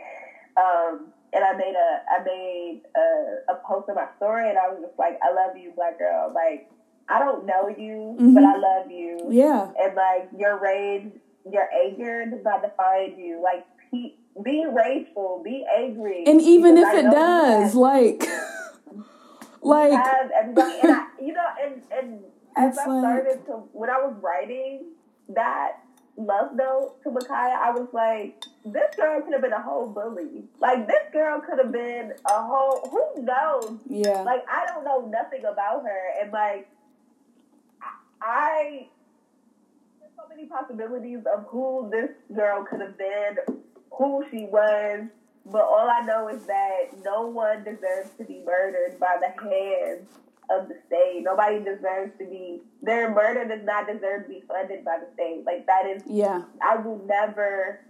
um, and I made a I made a, a post on my story, and I was just like, I love you, black girl. Like I don't know you, Mhm. but I love you, yeah and like your rage, your anger does not define you. Like be, be rageful, be angry, and even if I it does like like everybody, and I, you know, and and as I like- started to when I was writing that love note to Ma'Khia, I was like, this girl could have been a whole bully. Like this girl could have been a whole who knows? yeah Like I don't know nothing about her, and like I there's so many possibilities of who this girl could have been, who she was, but all I know is that no one deserves to be murdered by the hands of the state. Nobody deserves to be their murder does not deserve to be funded by the state. Like that is Yeah. I will never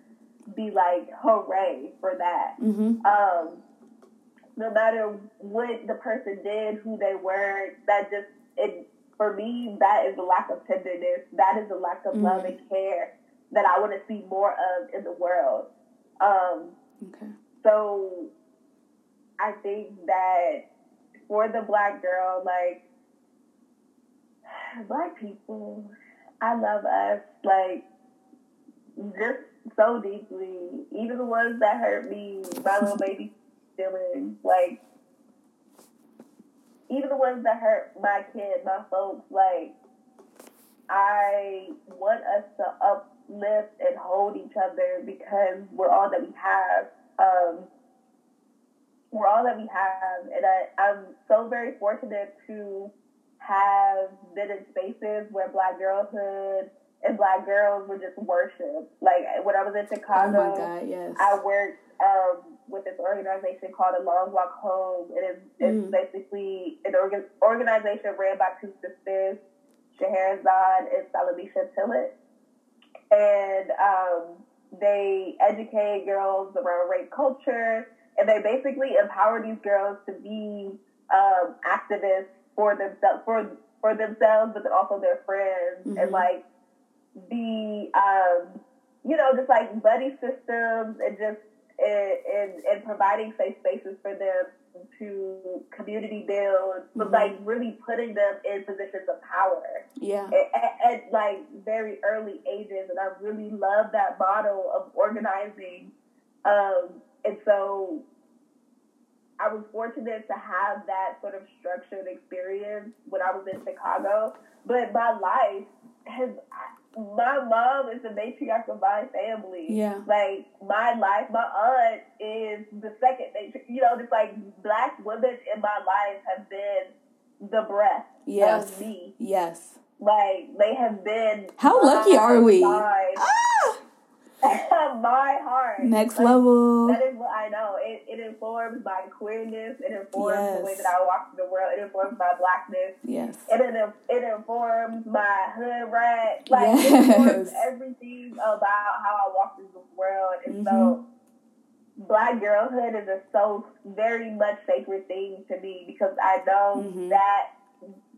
be like hooray for that. Mm-hmm. Um, no matter what the person did, who they were, that just it for me that is a lack of tenderness. That is a lack of love and care that I want to see more of in the world. Um, Okay. so I think that for the black girl, like black people, I love us like just so deeply. Even the ones that hurt me, my little baby feelings, like even the ones that hurt my kid, my folks, like I want us to uplift and hold each other because we're all that we have. Um, we're all that we have, and I, I'm so very fortunate to have been in spaces where Black girlhood and Black girls were just worshipped. Like when I was in Oh Chicago, my God. Yes. I worked um, with this organization called A Long Walk Home. It is it's Mm. basically an organ- organization ran by two sisters, Scheherazade and Salamishah Tillet. And um, they educate girls around rape culture, and they basically empower these girls to be um, activists for themselves, for for themselves, but then also their friends, Mhm. and like the um, you know, just like buddy systems and just and, and providing safe spaces for them to community build, but Mhm. like really putting them in positions of power yeah. at, at, at like very early ages, and I really love that model of organizing. Um, and so I was fortunate to have that sort of structured experience when I was in Chicago. But my life has, my mom is the matriarch of my family. Yeah. Like my life, my aunt is the second matriarch. You know, just like black women in my life have been the breath Yes. of me. Yes. Like they have been. How lucky are we? Ah! my heart. Next Like, level. That is what I know. It, it informs my queerness. It informs the way that I walk through the world. It informs my blackness. Yes. It it, it informs my hood rat. Like it informs everything about how I walk through the world. And so, Mm-hmm. black girlhood is a so very much sacred thing to me because I know Mhm. that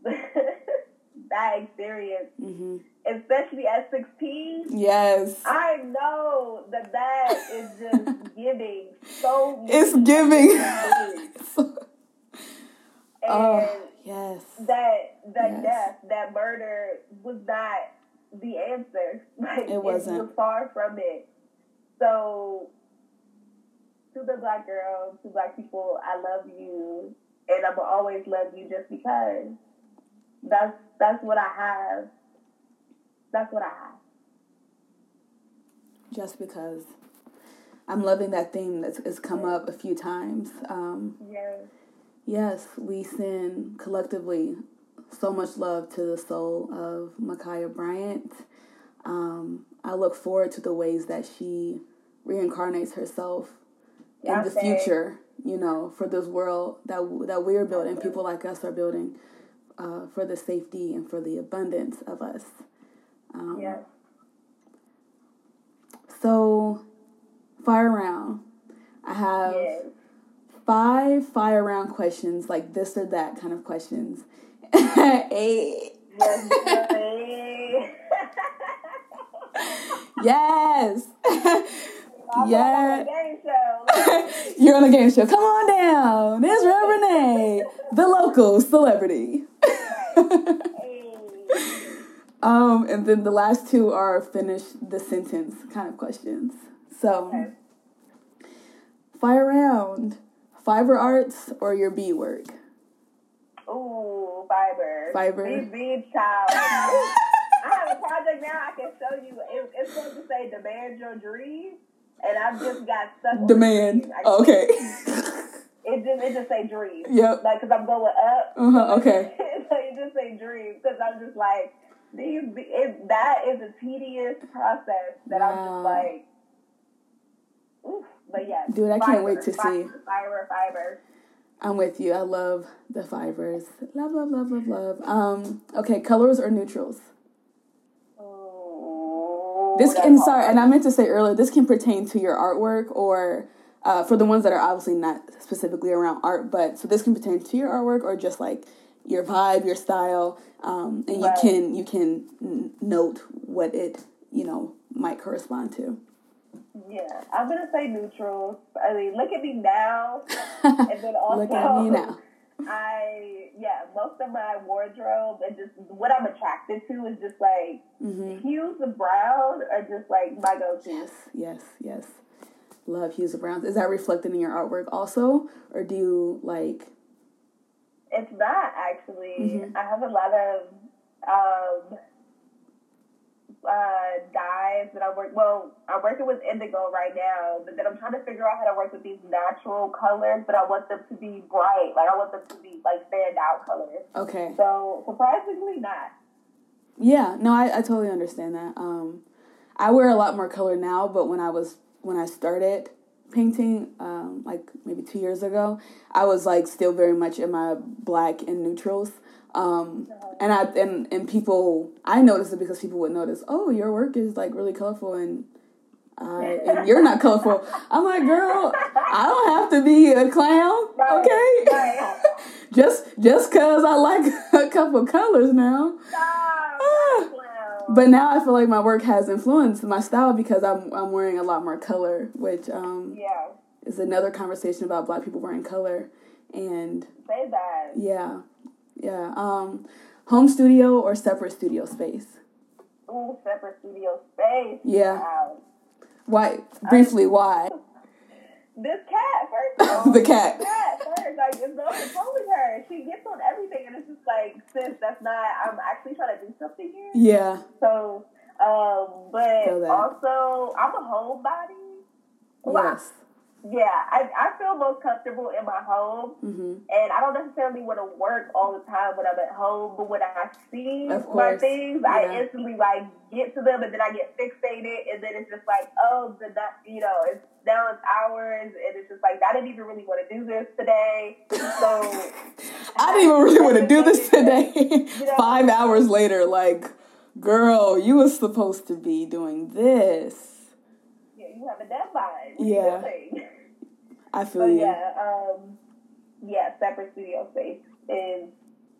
that experience, hmm especially at sixteen. Yes. I know that that is just giving so It's giving. and oh, yes. that that Yes. death, that murder was not the answer. Like It wasn't. was far from it. So to the black girls, to black people, I love you and I will always love you just because. That's that's what I have. That's what I have. Just because. I'm loving that theme that's has come up a few times. Um, Yes. yes, we send collectively so much love to the soul of Ma'Khia Bryant. Um, I look forward to the ways that she reincarnates herself in the future. You know, for this world that that we're building, people like us are building, uh, for the safety and for the abundance of us. Um, Yes. So, fire round. I have Yes. five fire round questions, like this or that kind of questions. Hey. Yes. yes. yes. I'm Yeah. on a game show. You're on a game show. Come on down. There's Rev Renee, the local celebrity. Um, and then the last two are finish the sentence kind of questions. So, Okay. fire round. Fiber arts or your B work? Ooh, fiber. Fiber. Big, big child. I have a project now I can show you. It, it's supposed to say demand your dreams, and I've just got stuck. Demand. okay. It just it just say dreams. Yep. Like, cause I'm going up. Uh huh. Okay. so it just say dreams because I'm just like These, it, that is a tedious process that I'm just like, oof. But yeah, Dude, I can't wait to see. fiber, Fiber, fiber. I'm with you. I love the fibers. Love, love, love, love, love. Um, okay, colors or neutrals? This can sorry, and I meant to say earlier, this can pertain to your artwork or uh, for the ones that are obviously not specifically around art, but so this can pertain to your artwork or just like your vibe, your style, um, and you Right. can you can note what it you know might correspond to. Yeah, I'm gonna say neutral. I mean, look at me now, and then also Look at me now. I yeah, most of my wardrobe and just what I'm attracted to is just like hmm hues of brown are just like my go-to. Yes, yes, yes. Love hues of browns. Is that reflected in your artwork also, or do you like? It's not actually. Mhm. I have a lot of um, that I work. Well, I'm working with indigo right now, but then I'm trying to figure out how to work with these natural colors. But I want them to be bright. Like I want them to be like stand out colors. Okay. So surprisingly, not. Yeah, no, I, I totally understand that. Um, I wear a lot more color now, but when I was when I started painting, um, like maybe two years ago, I was like still very much in my black and neutrals. Um, and I and and people, I noticed it because people would notice, oh, your work is like really colorful and. I, and you're not colorful. I'm like, girl, I don't have to be a clown, Right, okay? right. just just cause I like a couple colors now. Ah. But now I feel like my work has influenced my style because I'm I'm wearing a lot more color, which um, yeah, is another conversation about black people wearing color. And say that. yeah, yeah. Um, home studio or separate studio space? Ooh, separate studio space. Yeah. Wow. Why? Briefly, why? This cat, first all. The cat. Cat, first. Like, it's no control with her. She gets on everything, and it's just like, sis, that's not, I'm actually trying to do something here. Yeah, So, um, but also, I'm a homebody. Well, yes. Yeah, I, I feel most comfortable in my home, hmm and I don't necessarily want to work all the time when I'm at home. But when I see my things, yeah. I instantly like get to them, and then I get fixated, and then it's just like, oh, the nut, you know, it's now it's hours, and it's just like I didn't even really want to do this today. So I didn't even really want to do this today. You know? Five hours later, like, girl, you were supposed to be doing this. yeah, you have a deadline. What are you Yeah. I feel But you. yeah, um, yeah, separate studio space is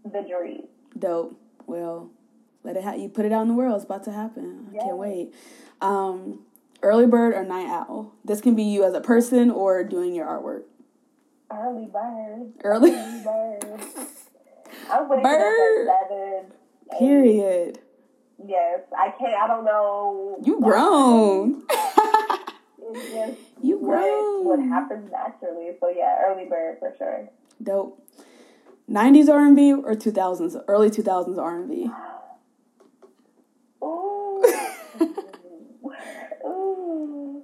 the dream. Dope. Well, let it ha- you put it out in the world. It's about to happen. I Yeah. can't wait. Um, early bird or night owl? This can be you as a person or doing your artwork. Early bird. Early. Early bird. I'm waking Bird. at seven. eight. Period. Yes, I can't. I don't know. You grown. You what, what happens naturally. So yeah, early bird for sure. Dope. 90s R&B or 2000s, early 2000s R&B? Ooh. Ooh.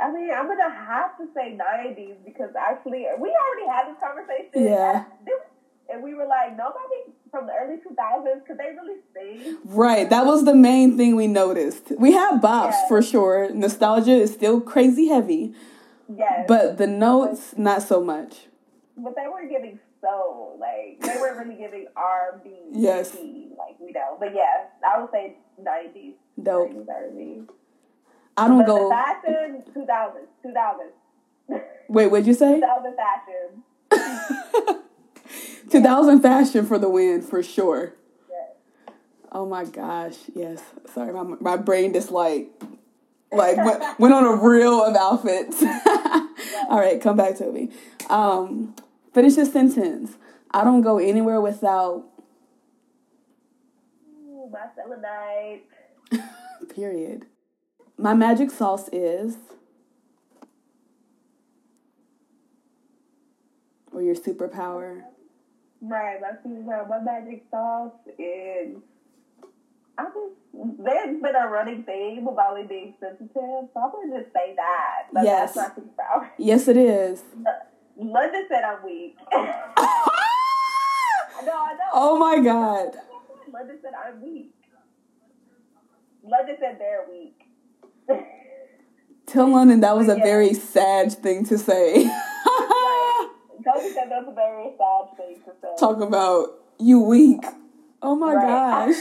I mean, I'm gonna have to say '90s because actually, we already had this conversation. Yeah. And we were like, nobody from the early 2000s could they really sing? Right, that was the main thing we noticed. We have bops Yeah. for sure. Nostalgia is still crazy heavy, Yes. but the notes not so much. But they were giving soul, like they weren't really giving R&B. Yes. like we know. But yeah, I would say nineties. Dope. Nineties R&B. I don't But go. fashion, two thousands, two thousands, Wait, what'd you say? two thousand fashion. 2000 fashion for the win for sure. Yes. Oh my gosh, yes. Sorry, my my brain just like like went, went on a reel of outfits. All right, come back, Toby. Um, finish this sentence. I don't go anywhere without. Ooh, my selenite. Period. My magic sauce is. Or your superpower. Right, my superpower, my magic sauce is. I just there's been a running theme about me being sensitive, so I'm gonna just say that. But Yes. that's my. Yes, it is. London said I'm weak. no, I know. oh my god. London said I'm weak. London said they're weak. Tell London that was a Yeah. very sad thing to say. Right. Toby said that's a very sad thing to say. Talk about you weak. Oh my Right. gosh.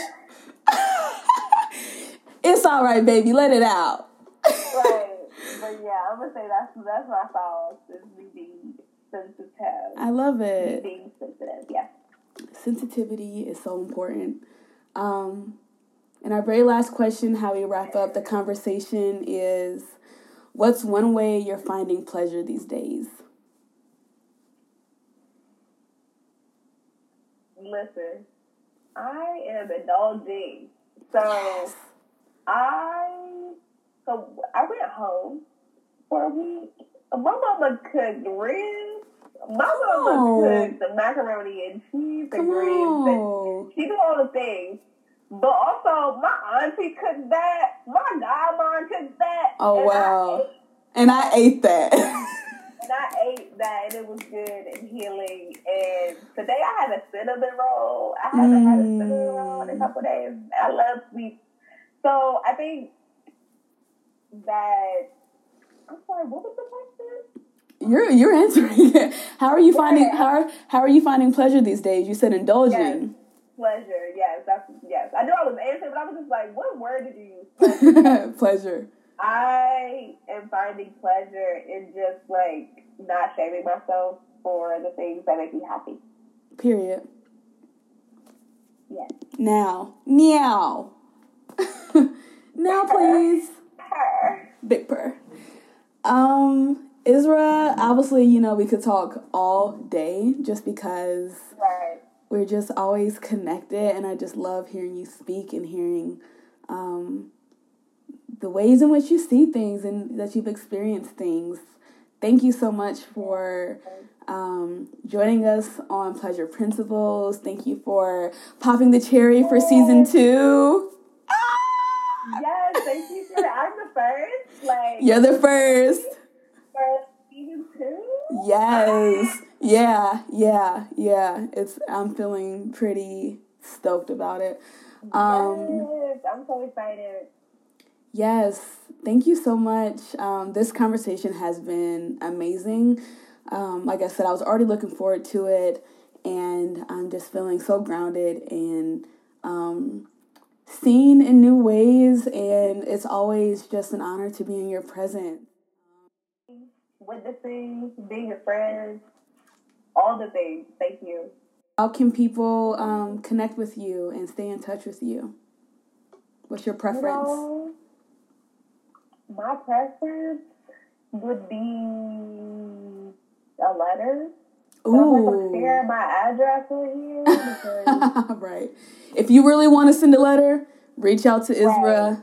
it's all right, baby. Let it out. right. But yeah, I'm gonna say that's that's my thoughts. Is me being sensitive. I love Me it. being sensitive. Yeah. Sensitivity is so important. Um, and our very last question, how we wrap up the conversation, is what's one way you're finding pleasure these days? Listen, I am indulging. So I so I went home for a week. My mama cooked ribs. My mama Oh. cooked the macaroni and cheese and ribs. And she did all the things. But also, my auntie cooked that. My godmom cooked that. Oh, and I wow. ate- And I ate that. and I ate that, and it was good and healing. And today I had a cinnamon roll. I haven't had a cinnamon roll in a Mm. couple days. I love sweets. So I think that. I'm sorry, what was the question? you're you're answering it. How are you finding Yeah. how are, how are you finding pleasure these days? You said indulging. Pleasure, yes, that's yes. I knew I was answering, but I was just like, what word did you use? Pleasure. I am finding pleasure in just like not shaming myself for the things that make me happy. Period. Yes. Now. Meow. now please. Her. Big purr. Um, Isra, obviously, you know, we could talk all day just because Right. we're just always connected and I just love hearing you speak and hearing um, the ways in which you see things and that you've experienced things. Thank you so much for um, joining us on Pleasure Principles. Thank you for popping the cherry for season two. Yes, thank you for I'm the first. Like You're the first. first season two. Yes. Yeah, yeah, yeah. It's I'm feeling pretty stoked about it. Um yes, I'm so excited. Yes. Thank you so much. Um this conversation has been amazing. Um like I said, I was already looking forward to it and I'm just feeling so grounded and um seen in new ways and it's always just an honor to be in your presence. Witnessing, being your friend, all the things. Thank you. How can people um, connect with you and stay in touch with you? What's your You preference? My preference would be a letter. So I'm not share my address with you because right. If you really want to send a letter, reach out to Isra.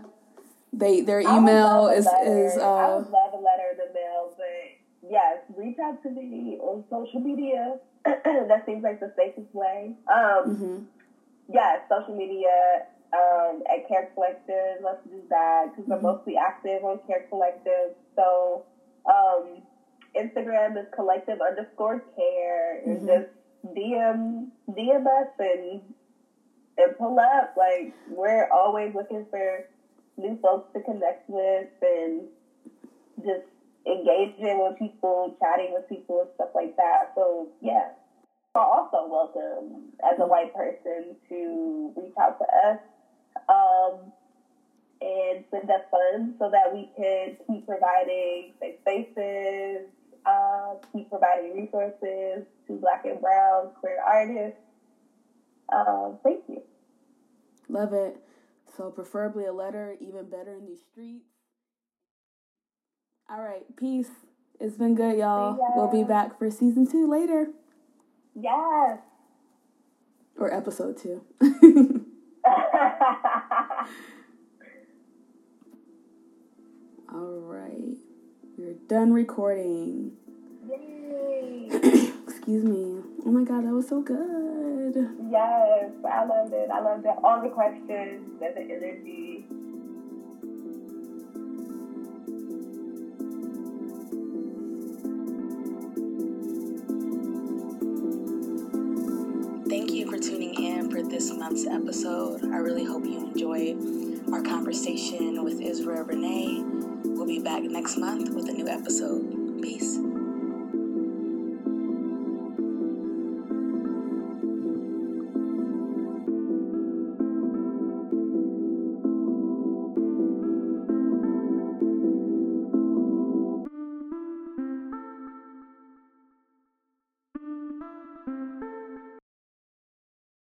They their email is is I uh would love a letter in the mail, but yes, reach out to me on social media. that seems like the safest way. Um, mhm. yes, social media um, at Care Collective. Let's do that because I'm Mhm. mostly active on Care Collective. So um, Instagram is collective underscore care, and Mhm. just DM DM us and and pull up. Like we're always looking for new folks to connect with and just engaging with people, chatting with people, and stuff like that. So yeah. Are also welcome as a white person to reach out to us um, and send us funds so that we can keep providing safe spaces, uh, keep providing resources to Black and Brown queer artists. Um, thank you. Love it. So preferably a letter, even better in these streets. All right, peace. It's been good, y'all. We'll be back for season two later. Yes. Or episode two. All right. We're done recording. Yay. Excuse me. Oh my god, that was so good. Yes, I loved it. I loved it. All the questions the energy. This month's episode. I really hope you enjoyed our conversation with Isra Renee. We'll be back next month with a new episode. Peace.